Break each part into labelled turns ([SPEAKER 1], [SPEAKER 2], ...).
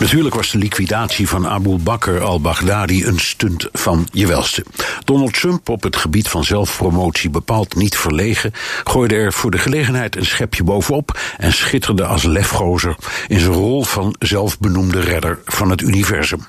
[SPEAKER 1] Natuurlijk was de liquidatie van Abu Bakr al-Baghdadi een stunt van je welste. Donald Trump, op het gebied van zelfpromotie bepaald niet verlegen, gooide er voor de gelegenheid een schepje bovenop en schitterde als lefgozer in zijn rol van zelfbenoemde redder van het universum.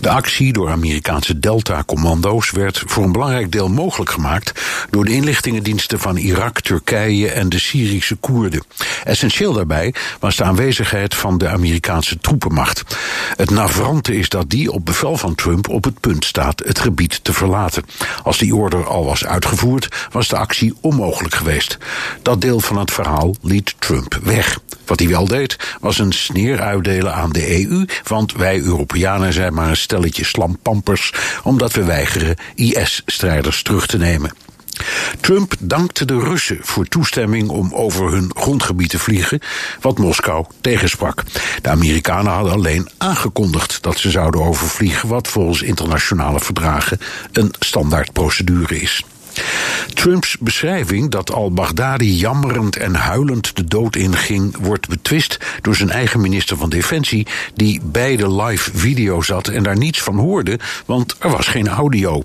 [SPEAKER 1] De actie door Amerikaanse Delta-commando's werd voor een belangrijk deel mogelijk gemaakt door de inlichtingendiensten van Irak, Turkije en de Syrische Koerden. Essentieel daarbij was de aanwezigheid van de Amerikaanse troepenmacht. Het navrante is dat die op bevel van Trump op het punt staat het gebied te verlaten. Als die order al was uitgevoerd, was de actie onmogelijk geweest. Dat deel van het verhaal liet Trump weg. Wat hij wel deed, was een sneer uitdelen aan de EU, want wij Europeanen zijn maar een stelletje slampampers, omdat we weigeren IS-strijders terug te nemen. Trump dankte de Russen voor toestemming om over hun grondgebied te vliegen, wat Moskou tegensprak. De Amerikanen hadden alleen aangekondigd dat ze zouden overvliegen, wat volgens internationale verdragen een standaardprocedure is. Trumps beschrijving dat al-Baghdadi jammerend en huilend de dood inging, wordt betwist door zijn eigen minister van Defensie, die bij de live video zat en daar niets van hoorde, want er was geen audio.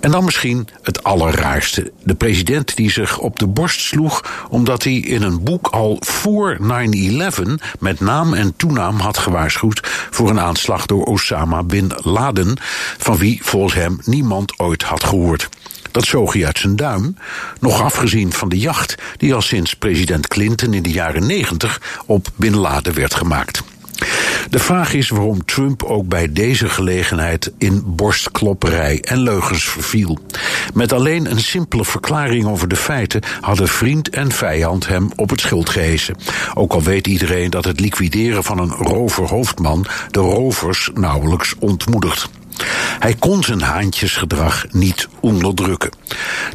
[SPEAKER 1] En dan misschien het allerraarste. De president die zich op de borst sloeg omdat hij in een boek al voor 9-11 met naam en toenaam had gewaarschuwd voor een aanslag door Osama bin Laden, van wie volgens hem niemand ooit had gehoord. Dat zoog hij uit zijn duim, nog afgezien van de jacht die al sinds president Clinton in de jaren 90 op Bin Laden werd gemaakt. De vraag is waarom Trump ook bij deze gelegenheid in borstklopperij en leugens verviel. Met alleen een simpele verklaring over de feiten hadden vriend en vijand hem op het schild gehesen. Ook al weet iedereen dat het liquideren van een roverhoofdman de rovers nauwelijks ontmoedigt. Hij kon zijn haantjesgedrag niet onderdrukken.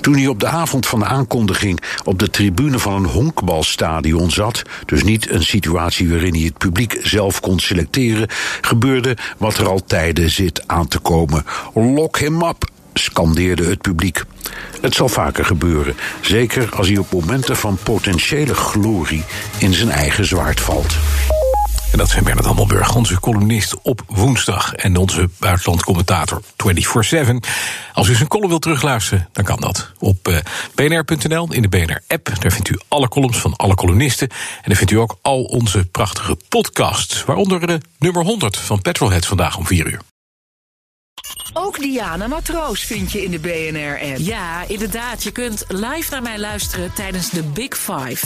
[SPEAKER 1] Toen hij op de avond van de aankondiging op de tribune van een honkbalstadion zat, dus niet een situatie waarin hij het publiek zelf kon selecteren, gebeurde wat er al tijden zit aan te komen. Lock him up, scandeerde het publiek. Het zal vaker gebeuren, zeker als hij op momenten van potentiële glorie in zijn eigen zwaard valt.
[SPEAKER 2] En dat zijn Bernard Hammelburg, onze columnist op woensdag. En onze buitenlandcommentator 24-7. Als u zijn column wilt terugluisteren, dan kan dat. Op uh, bnr.nl, in de BNR-app. Daar vindt u alle columns van alle columnisten. En daar vindt u ook al onze prachtige podcasts. Waaronder de nummer 100 van Petrolhead vandaag om 4 uur.
[SPEAKER 3] Ook Diana Matroos vind je in de BNR-app.
[SPEAKER 4] Ja, inderdaad. Je kunt live naar mij luisteren tijdens de Big Five.